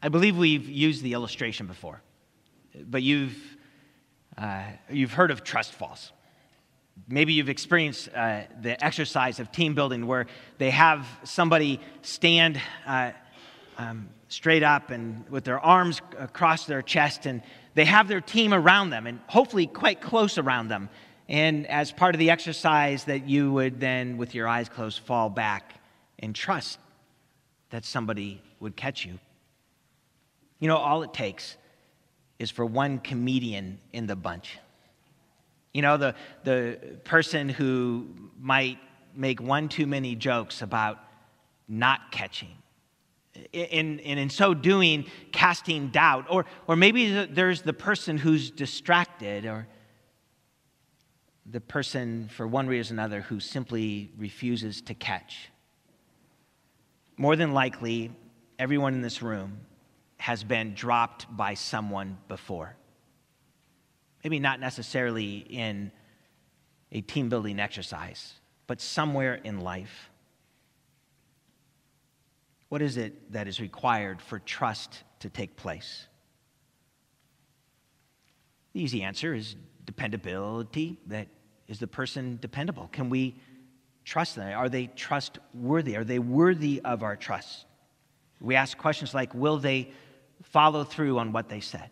I believe we've used the illustration before, but you've, uh, you've heard of trust falls. Maybe you've experienced uh, the exercise of team building where they have somebody stand uh, um, straight up and with their arms across their chest, and they have their team around them and hopefully quite close around them. And as part of the exercise, that you would then, with your eyes closed, fall back and trust that somebody would catch you. You know, all it takes is for one comedian in the bunch. You know, the, the person who might make one too many jokes about not catching. In, and in so doing, casting doubt. Or, or maybe there's the person who's distracted, or the person, for one reason or another, who simply refuses to catch. More than likely, everyone in this room has been dropped by someone before. Maybe not necessarily in a team building exercise, but somewhere in life. What is it that is required for trust to take place? The easy answer is dependability. That is the person dependable? Can we trust them? Are they trustworthy? Are they worthy of our trust? We ask questions like Will they follow through on what they said?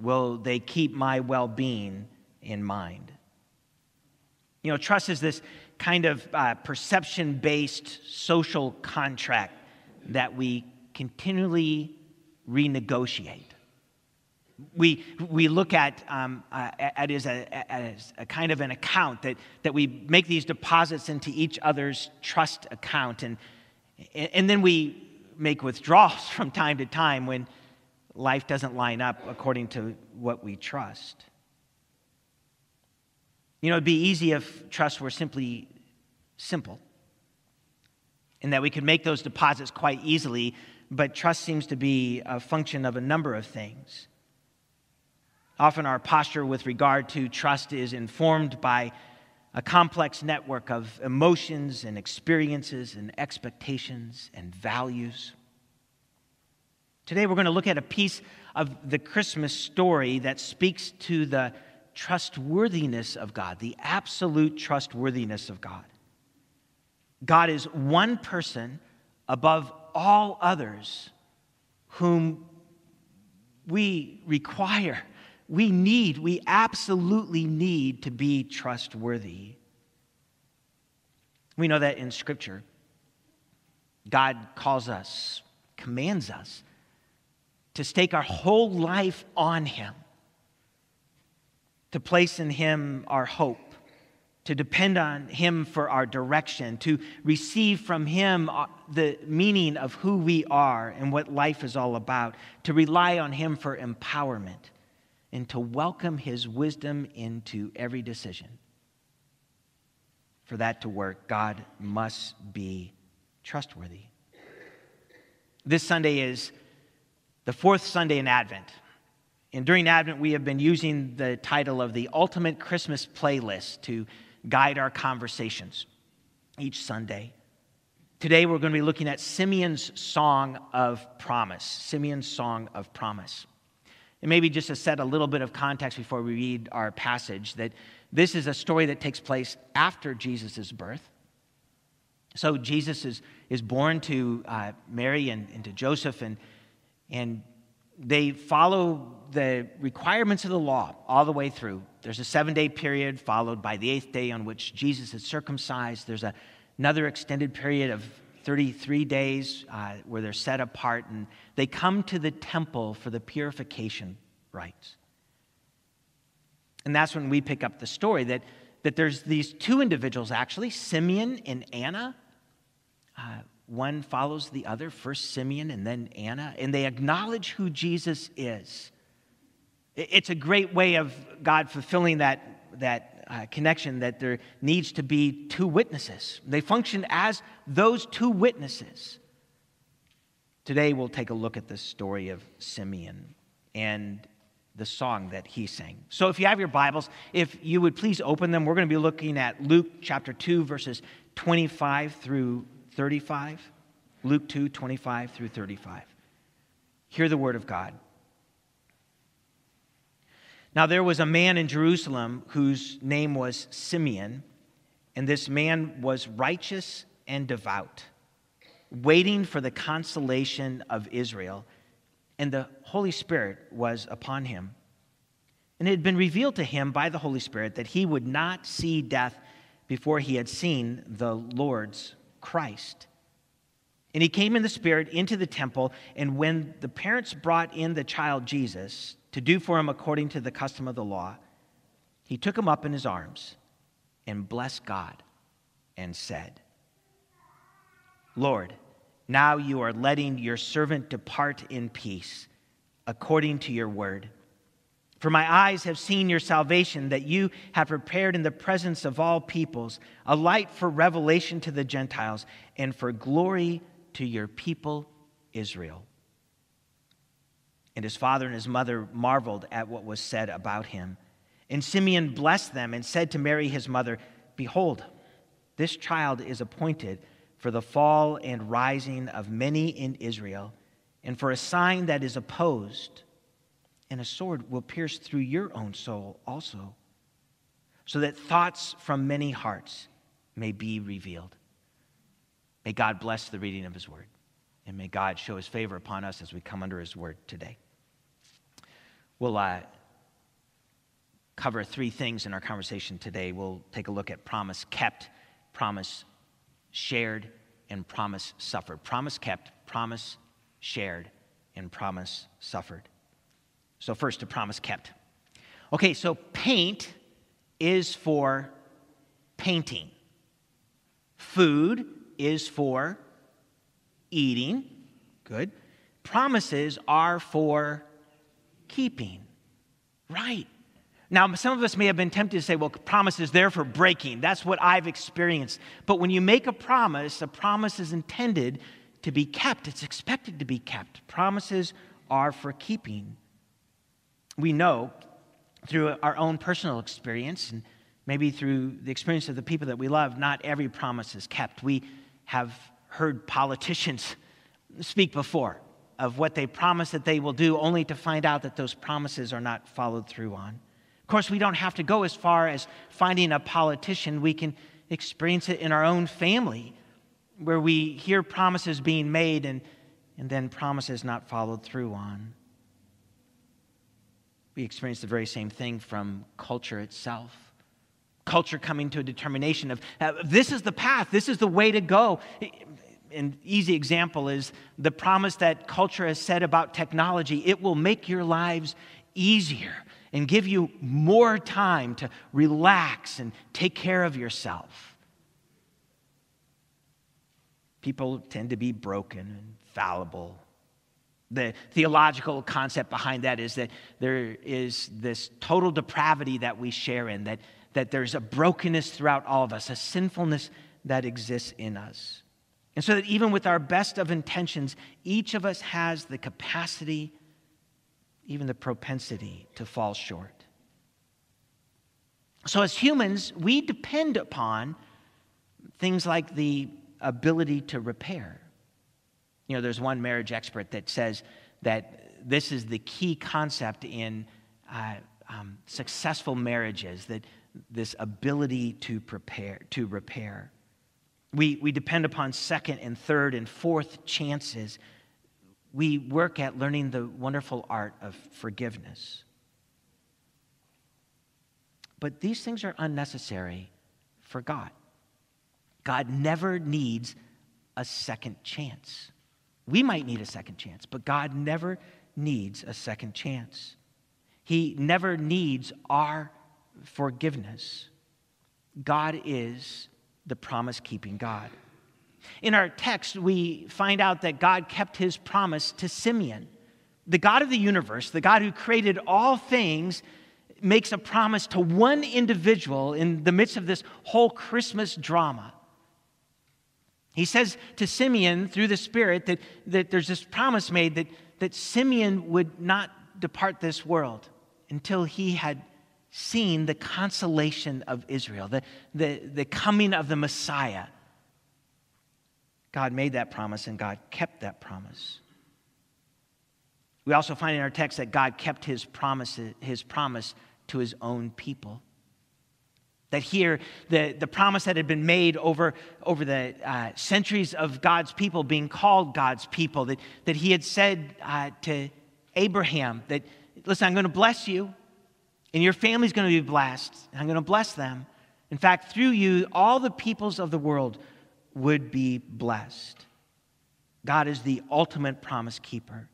Will they keep my well being in mind? You know, trust is this kind of uh, perception based social contract that we continually renegotiate. We, we look at, um, uh, at as, a, as a kind of an account that, that we make these deposits into each other's trust account, and, and then we make withdrawals from time to time when life doesn't line up according to what we trust. You know, it'd be easy if trust were simply simple and that we could make those deposits quite easily, but trust seems to be a function of a number of things. Often our posture with regard to trust is informed by a complex network of emotions and experiences and expectations and values. Today, we're going to look at a piece of the Christmas story that speaks to the trustworthiness of God, the absolute trustworthiness of God. God is one person above all others whom we require, we need, we absolutely need to be trustworthy. We know that in Scripture, God calls us, commands us to stake our whole life on Him, to place in Him our hope, to depend on Him for our direction, to receive from Him uh, the meaning of who we are and what life is all about, to rely on Him for empowerment, and to welcome His wisdom into every decision. For that to work, God must be trustworthy. This Sunday is the fourth Sunday in Advent. And during Advent, we have been using the title of the Ultimate Christmas Playlist to guide our conversations each Sunday. Today, we're going to be looking at Simeon's Song of Promise. Simeon's Song of Promise. And maybe just to set a little bit of context before we read our passage, that this is a story that takes place after Jesus' birth. So, Jesus is, is born to uh, Mary and, and to Joseph, and and they follow the requirements of the law all the way through. There's a seven day period followed by the eighth day on which Jesus is circumcised. There's a, another extended period of 33 days uh, where they're set apart and they come to the temple for the purification rites. And that's when we pick up the story that, that there's these two individuals actually, Simeon and Anna. Uh, one follows the other, first Simeon and then Anna, and they acknowledge who Jesus is. It's a great way of God fulfilling that, that uh, connection that there needs to be two witnesses. They function as those two witnesses. Today, we'll take a look at the story of Simeon and the song that he sang. So, if you have your Bibles, if you would please open them, we're going to be looking at Luke chapter 2, verses 25 through 35. Luke 2 25 through 35. Hear the word of God. Now, there was a man in Jerusalem whose name was Simeon, and this man was righteous and devout, waiting for the consolation of Israel, and the Holy Spirit was upon him. And it had been revealed to him by the Holy Spirit that he would not see death before he had seen the Lord's Christ. And he came in the Spirit into the temple, and when the parents brought in the child Jesus to do for him according to the custom of the law, he took him up in his arms and blessed God and said, Lord, now you are letting your servant depart in peace according to your word. For my eyes have seen your salvation that you have prepared in the presence of all peoples, a light for revelation to the Gentiles and for glory to your people Israel. And his father and his mother marveled at what was said about him. And Simeon blessed them and said to Mary his mother, Behold, this child is appointed for the fall and rising of many in Israel, and for a sign that is opposed and a sword will pierce through your own soul also, so that thoughts from many hearts may be revealed. May God bless the reading of his word, and may God show his favor upon us as we come under his word today. We'll uh, cover three things in our conversation today. We'll take a look at promise kept, promise shared, and promise suffered. Promise kept, promise shared, and promise suffered. So, first, a promise kept. Okay, so paint is for painting, food is for eating. Good. Promises are for keeping. Right. Now, some of us may have been tempted to say, well, promise is there for breaking. That's what I've experienced. But when you make a promise, a promise is intended to be kept, it's expected to be kept. Promises are for keeping we know through our own personal experience and maybe through the experience of the people that we love, not every promise is kept. We have heard politicians speak before of what they promise that they will do, only to find out that those promises are not followed through on. Of course, we don't have to go as far as finding a politician. We can experience it in our own family, where we hear promises being made and, and then promises not followed through on. We experience the very same thing from culture itself. Culture coming to a determination of uh, this is the path, this is the way to go. An easy example is the promise that culture has said about technology it will make your lives easier and give you more time to relax and take care of yourself. People tend to be broken and fallible the theological concept behind that is that there is this total depravity that we share in, that, that there's a brokenness throughout all of us, a sinfulness that exists in us. And so that even with our best of intentions, each of us has the capacity, even the propensity to fall short. So, as humans, we depend upon things like the ability to repair. You know, there's one marriage expert that says that this is the key concept in uh, um, successful marriages, that this ability to prepare, to repair. We, we depend upon second and third and fourth chances. We work at learning the wonderful art of forgiveness. But these things are unnecessary for God. God never needs a second chance. We might need a second chance, but God never needs a second chance. He never needs our forgiveness. God is the promise keeping God. In our text, we find out that God kept his promise to Simeon. The God of the universe, the God who created all things, makes a promise to one individual in the midst of this whole Christmas drama. He says to Simeon through the Spirit that, that there's this promise made that, that Simeon would not depart this world until he had seen the consolation of Israel, the, the, the coming of the Messiah. God made that promise and God kept that promise. We also find in our text that God kept his promise, his promise to his own people. That here, the, the promise that had been made over, over the uh, centuries of God's people being called God's people, that, that he had said uh, to Abraham that, listen, I'm going to bless you, and your family's going to be blessed, and I'm going to bless them. In fact, through you, all the peoples of the world would be blessed. God is the ultimate promise keeper.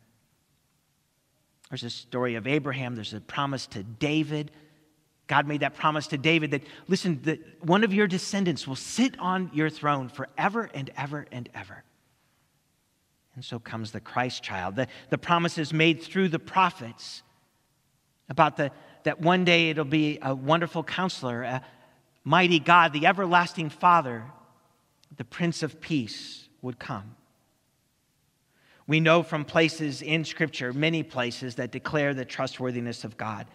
There's a story of Abraham, there's a promise to David. God made that promise to David that, listen, that one of your descendants will sit on your throne forever and ever and ever. And so comes the Christ child. The, the promise is made through the prophets about the, that one day it'll be a wonderful counselor, a mighty God, the everlasting Father, the Prince of Peace would come. We know from places in Scripture, many places, that declare the trustworthiness of God.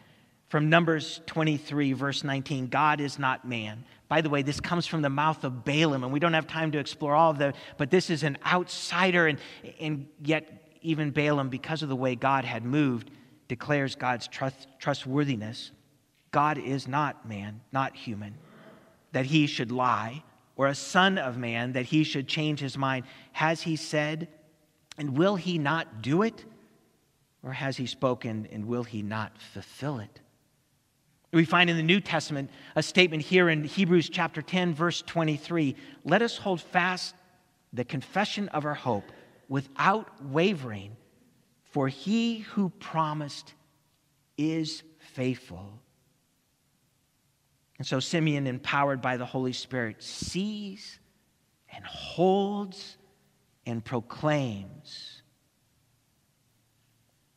From Numbers 23, verse 19, God is not man. By the way, this comes from the mouth of Balaam, and we don't have time to explore all of them, but this is an outsider, and, and yet, even Balaam, because of the way God had moved, declares God's trust, trustworthiness. God is not man, not human, that he should lie, or a son of man, that he should change his mind. Has he said, and will he not do it? Or has he spoken and will he not fulfill it? We find in the New Testament a statement here in Hebrews chapter 10, verse 23 Let us hold fast the confession of our hope without wavering, for he who promised is faithful. And so Simeon, empowered by the Holy Spirit, sees and holds and proclaims.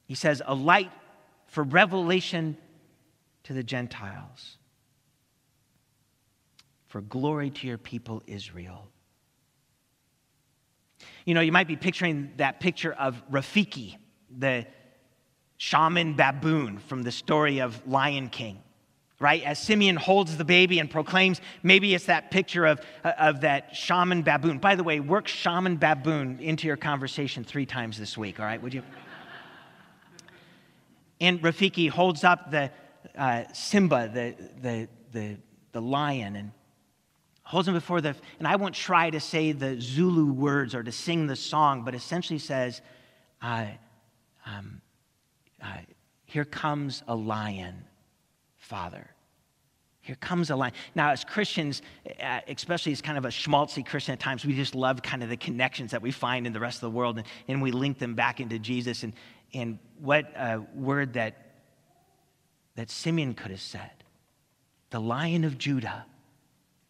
He says, a light for revelation to the Gentiles, for glory to your people Israel. You know, you might be picturing that picture of Rafiki, the shaman baboon from the story of Lion King right? As Simeon holds the baby and proclaims, maybe it's that picture of, of that shaman baboon. By the way, work shaman baboon into your conversation three times this week, all right? Would you? And Rafiki holds up the uh, Simba, the, the, the, the lion, and holds him before the. And I won't try to say the Zulu words or to sing the song, but essentially says, uh, um, uh, Here comes a lion Father. Here comes a line. Now, as Christians, uh, especially as kind of a schmaltzy Christian at times, we just love kind of the connections that we find in the rest of the world and, and we link them back into Jesus. And, and what a word that, that Simeon could have said the lion of Judah.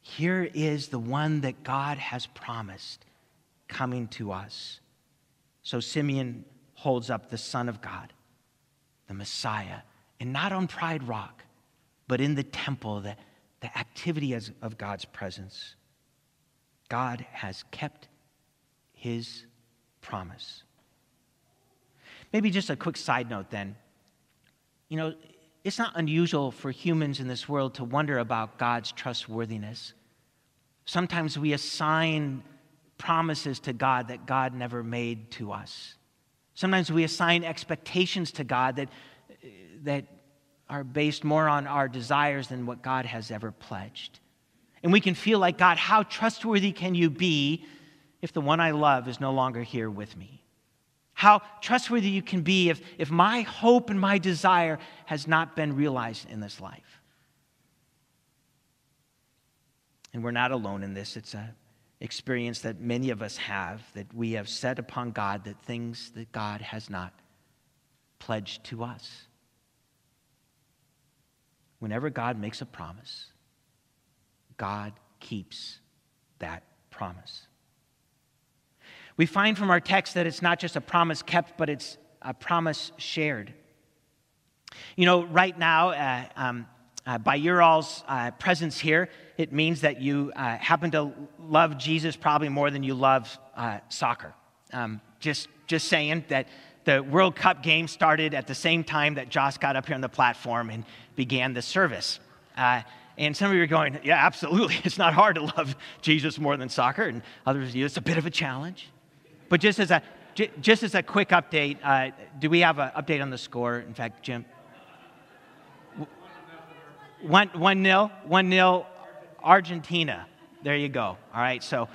Here is the one that God has promised coming to us. So Simeon holds up the Son of God, the Messiah, and not on Pride Rock but in the temple, the, the activity as, of God's presence. God has kept his promise. Maybe just a quick side note then. You know, it's not unusual for humans in this world to wonder about God's trustworthiness. Sometimes we assign promises to God that God never made to us. Sometimes we assign expectations to God that, that are based more on our desires than what God has ever pledged. And we can feel like, God, how trustworthy can you be if the one I love is no longer here with me? How trustworthy you can be if, if my hope and my desire has not been realized in this life. And we're not alone in this. It's an experience that many of us have, that we have set upon God that things that God has not pledged to us whenever God makes a promise, God keeps that promise. We find from our text that it's not just a promise kept, but it's a promise shared. You know, right now, uh, um, uh, by your all's uh, presence here, it means that you uh, happen to love Jesus probably more than you love uh, soccer. Um, just, just saying that the World Cup game started at the same time that Josh got up here on the platform and began the service. Uh, And some of you are going, yeah, absolutely. It's not hard to love Jesus more than soccer. And others of you, it's a bit of a challenge. But just as a, just as a quick update, uh, do we have an update on the score? In fact, Jim? One, one nil, one nil, Argentina. There you go. All right. So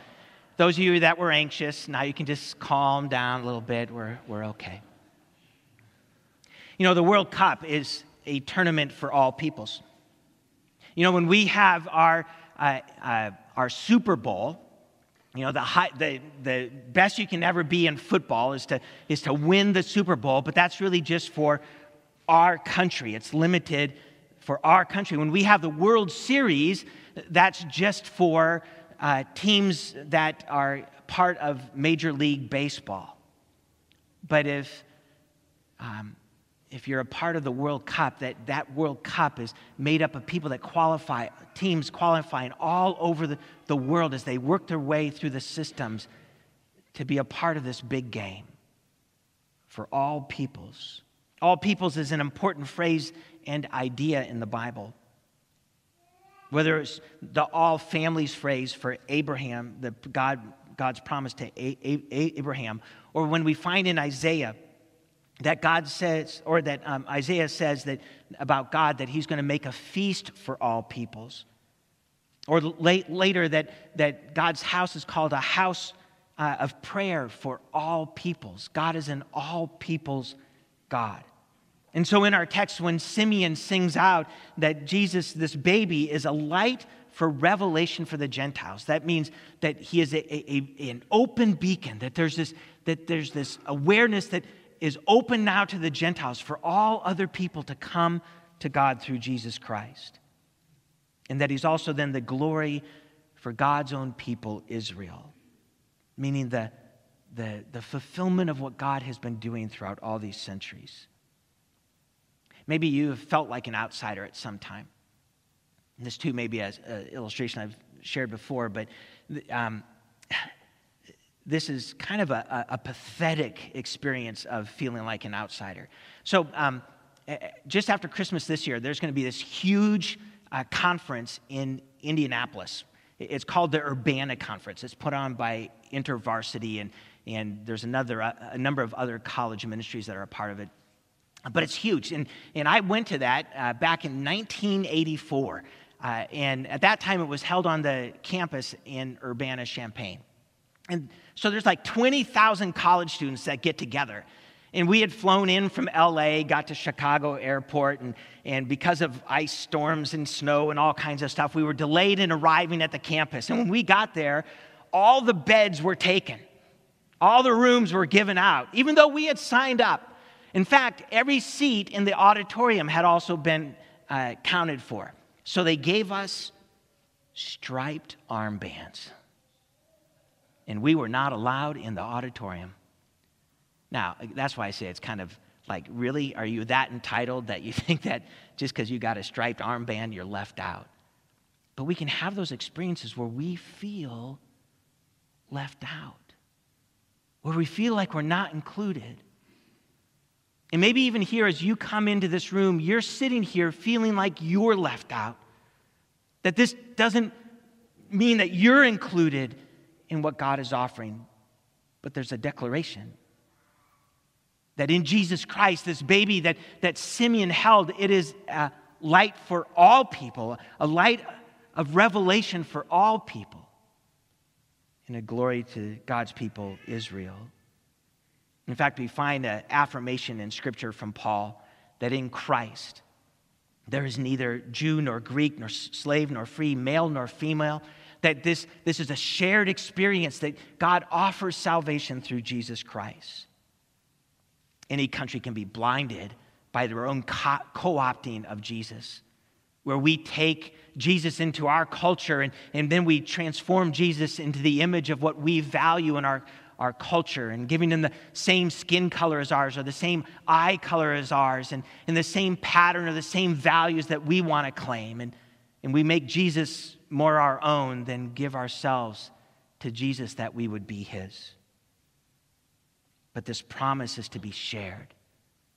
those of you that were anxious, now you can just calm down a little bit. We're, we're okay. You know, the World Cup is a tournament for all peoples. You know, when we have our, uh, uh, our Super Bowl, you know, the, high, the, the best you can ever be in football is to, is to win the Super Bowl, but that's really just for our country. It's limited for our country. When we have the World Series, that's just for uh, teams that are part of Major League Baseball. But if um, if you're a part of the World Cup, that that World Cup is made up of people that qualify, teams qualifying all over the, the world as they work their way through the systems to be a part of this big game for all peoples. All peoples is an important phrase and idea in the Bible. Whether it's the all families phrase for Abraham, the God, God's promise to Abraham, or when we find in Isaiah that God says, or that um, Isaiah says that about God that he's going to make a feast for all peoples. Or late, later that, that God's house is called a house uh, of prayer for all peoples. God is an all peoples God. And so in our text, when Simeon sings out that Jesus, this baby, is a light for revelation for the Gentiles, that means that he is a, a, an open beacon, that there's this, that there's this awareness that is open now to the Gentiles for all other people to come to God through Jesus Christ. And that he's also then the glory for God's own people, Israel, meaning the, the, the fulfillment of what God has been doing throughout all these centuries. Maybe you have felt like an outsider at some time. And this, too, may be an illustration I've shared before, but um, this is kind of a, a, a, pathetic experience of feeling like an outsider. So, um, just after Christmas this year, there's going to be this huge uh, conference in Indianapolis. It's called the Urbana Conference. It's put on by InterVarsity, and, and there's another, uh, a number of other college ministries that are a part of it. But it's huge. And, and I went to that uh, back in 1984. Uh, and at that time, it was held on the campus in Urbana, Champaign. And so there's like 20,000 college students that get together. And we had flown in from LA, got to Chicago airport, and, and because of ice storms and snow and all kinds of stuff, we were delayed in arriving at the campus. And when we got there, all the beds were taken, all the rooms were given out, even though we had signed up. In fact, every seat in the auditorium had also been uh, counted for. So they gave us striped armbands and we were not allowed in the auditorium. Now, that's why I say it's kind of like, really? Are you that entitled that you think that just because you got a striped armband, you're left out? But we can have those experiences where we feel left out, where we feel like we're not included. And maybe even here, as you come into this room, you're sitting here feeling like you're left out. That this doesn't mean that you're included in what God is offering, but there's a declaration that in Jesus Christ, this baby that, that Simeon held, it is a light for all people, a light of revelation for all people, and a glory to God's people, Israel. In fact, we find an affirmation in Scripture from Paul that in Christ there is neither Jew nor Greek, nor slave nor free, male nor female that this, this is a shared experience that God offers salvation through Jesus Christ. Any country can be blinded by their own co opting of Jesus, where we take Jesus into our culture and, and then we transform Jesus into the image of what we value in our, our culture and giving them the same skin color as ours or the same eye color as ours and, and the same pattern or the same values that we want to claim. And, and we make Jesus more our own than give ourselves to Jesus that we would be his. But this promise is to be shared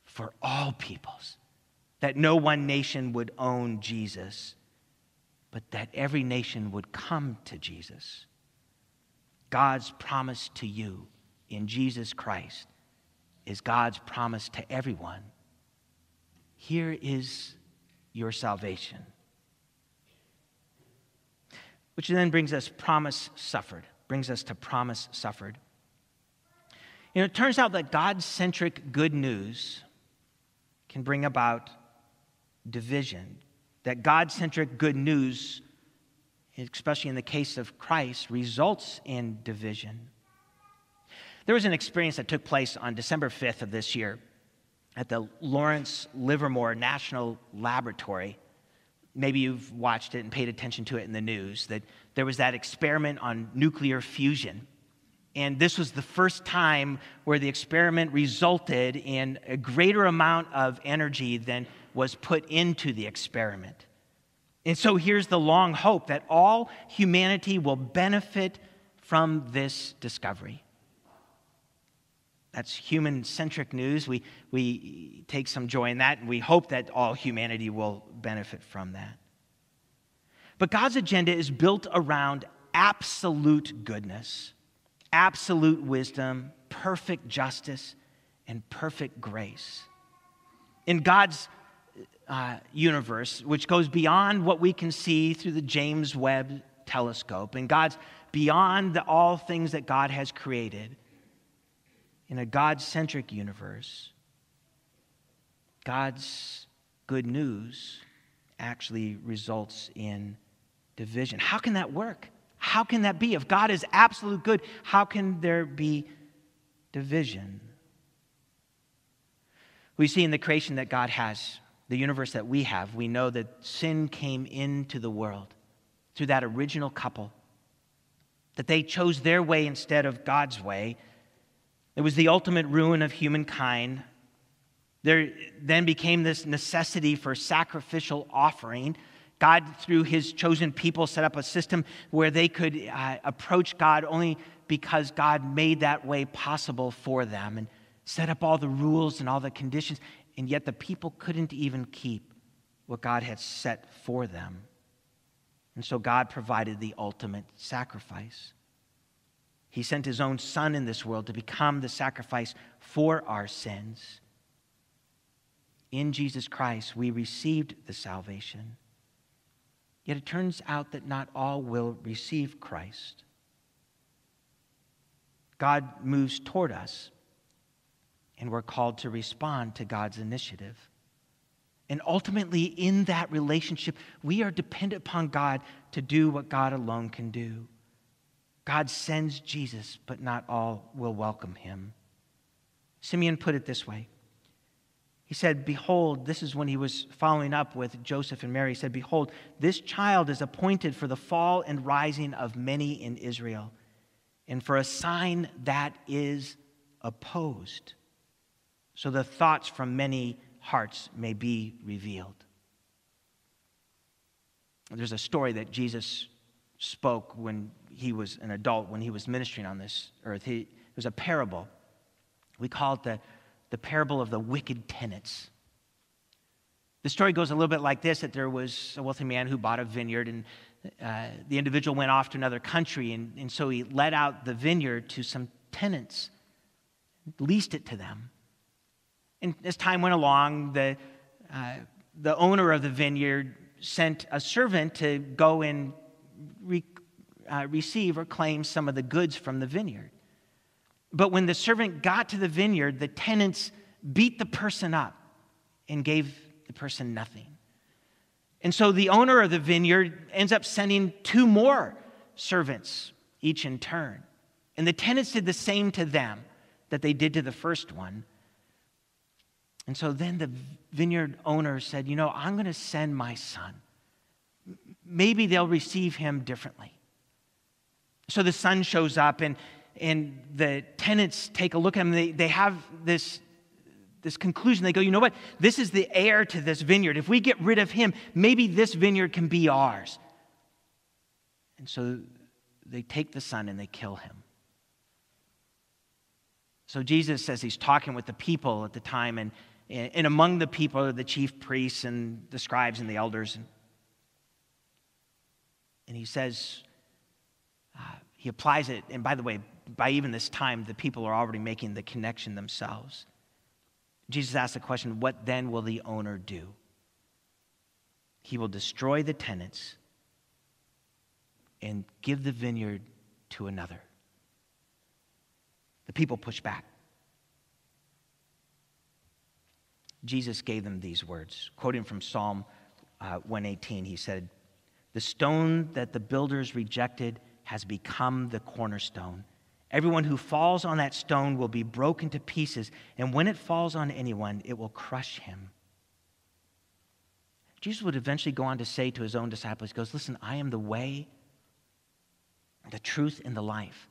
for all peoples, that no one nation would own Jesus. but that every nation would come to Jesus. God's promise to you in Jesus Christ is God's promise to everyone. Here is your salvation. Which then brings us promise suffered, brings us to promise suffered. You know, it turns out that God centric good news can bring about division, that God centric good news, especially in the case of Christ, results in division. There was an experience that took place on December 5th of this year at the Lawrence Livermore National Laboratory. Maybe you've watched it and paid attention to it in the news that there was that experiment on nuclear fusion. And this was the first time where the experiment resulted in a greater amount of energy than was put into the experiment. And so here's the long hope that all humanity will benefit from this discovery. That's human centric news. We, we take some joy in that, and we hope that all humanity will benefit from that. But God's agenda is built around absolute goodness, absolute wisdom, perfect justice, and perfect grace. In God's uh, universe, which goes beyond what we can see through the James Webb telescope, and God's beyond the, all things that God has created, in a God centric universe, God's good news actually results in division. How can that work? How can that be? If God is absolute good, how can there be division? We see in the creation that God has, the universe that we have, we know that sin came into the world through that original couple, that they chose their way instead of God's way it was the ultimate ruin of humankind. There then became this necessity for sacrificial offering. God, through his chosen people, set up a system where they could uh, approach God only because God made that way possible for them and set up all the rules and all the conditions. And yet the people couldn't even keep what God had set for them. And so God provided the ultimate sacrifice. He sent his own son in this world to become the sacrifice for our sins. In Jesus Christ, we received the salvation. Yet it turns out that not all will receive Christ. God moves toward us, and we're called to respond to God's initiative. And ultimately, in that relationship, we are dependent upon God to do what God alone can do. God sends Jesus, but not all will welcome him. Simeon put it this way He said, Behold, this is when he was following up with Joseph and Mary. He said, Behold, this child is appointed for the fall and rising of many in Israel, and for a sign that is opposed, so the thoughts from many hearts may be revealed. There's a story that Jesus spoke when he was an adult, when he was ministering on this earth. He, it was a parable. We call it the, the parable of the wicked tenants. The story goes a little bit like this that there was a wealthy man who bought a vineyard, and uh, the individual went off to another country, and, and so he let out the vineyard to some tenants, leased it to them. And as time went along, the, uh, the owner of the vineyard sent a servant to go and re- uh, receive or claim some of the goods from the vineyard. But when the servant got to the vineyard, the tenants beat the person up and gave the person nothing. And so the owner of the vineyard ends up sending two more servants, each in turn. And the tenants did the same to them that they did to the first one. And so then the vineyard owner said, You know, I'm going to send my son maybe they'll receive him differently. So the son shows up, and, and the tenants take a look at him. They, they have this, this conclusion. They go, you know what? This is the heir to this vineyard. If we get rid of him, maybe this vineyard can be ours. And so they take the son and they kill him. So Jesus says he's talking with the people at the time, and, and among the people are the chief priests and the scribes and the elders. And he says, uh, he applies it, and by the way, by even this time, the people are already making the connection themselves. Jesus asks the question, What then will the owner do? He will destroy the tenants and give the vineyard to another. The people push back. Jesus gave them these words. Quoting from Psalm uh, 118, he said, The stone that the builders rejected has become the cornerstone. Everyone who falls on that stone will be broken to pieces, and when it falls on anyone, it will crush him. Jesus would eventually go on to say to his own disciples, He goes, Listen, I am the way, the truth, and the life.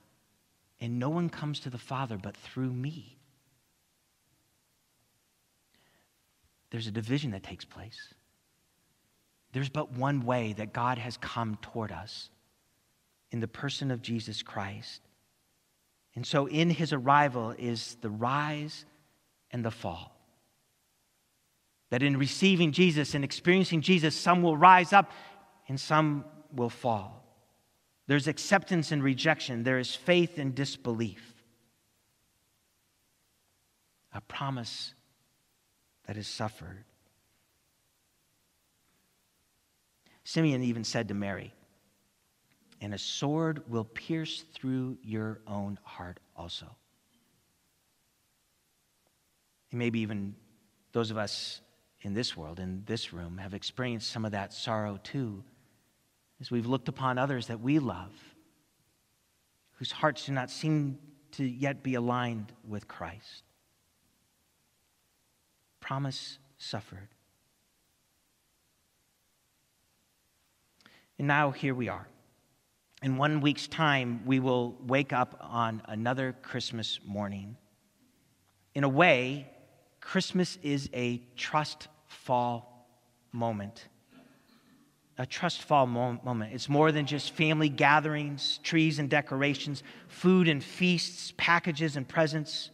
And no one comes to the Father but through me. There's a division that takes place. There's but one way that God has come toward us in the person of Jesus Christ. And so, in his arrival is the rise and the fall. That in receiving Jesus and experiencing Jesus, some will rise up and some will fall. There's acceptance and rejection, there is faith and disbelief. A promise that is suffered. Simeon even said to Mary, and a sword will pierce through your own heart also. And maybe even those of us in this world, in this room, have experienced some of that sorrow too, as we've looked upon others that we love, whose hearts do not seem to yet be aligned with Christ. Promise suffered. And now here we are in one week's time, we will wake up on another Christmas morning. In a way, Christmas is a trust fall moment. A trust fall moment. It's more than just family gatherings, trees and decorations, food and feasts, packages and presents.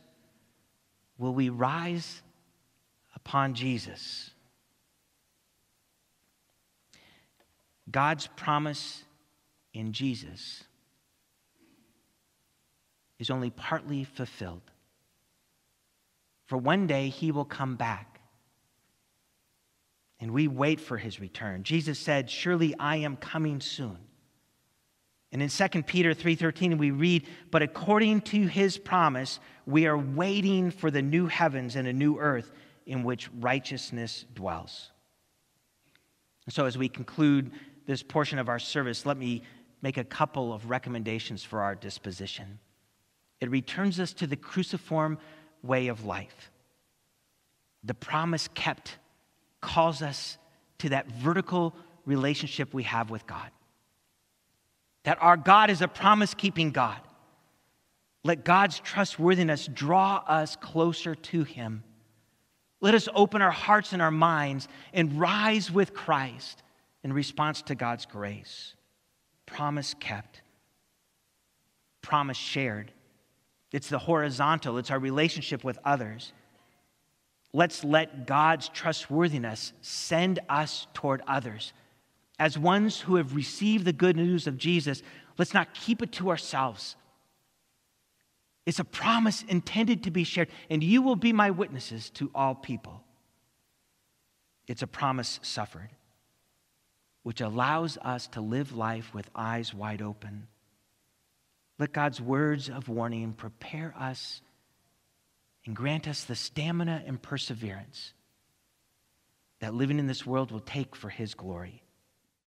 Will we rise upon Jesus? God's promise in Jesus is only partly fulfilled. For one day he will come back. And we wait for his return. Jesus said, "Surely I am coming soon." And in 2 Peter 3:13 we read, "But according to his promise, we are waiting for the new heavens and a new earth in which righteousness dwells." So as we conclude this portion of our service, let me make a couple of recommendations for our disposition. It returns us to the cruciform way of life. The promise kept calls us to that vertical relationship we have with God. That our God is a promise keeping God. Let God's trustworthiness draw us closer to Him. Let us open our hearts and our minds and rise with Christ in response to God's grace promise kept, promise shared. It's the horizontal, it's our relationship with others. Let's let God's trustworthiness send us toward others. As ones who have received the good news of Jesus, let's not keep it to ourselves. It's a promise intended to be shared, and you will be my witnesses to all people. It's a promise suffered which allows us to live life with eyes wide open. Let God's words of warning prepare us and grant us the stamina and perseverance that living in this world will take for His glory.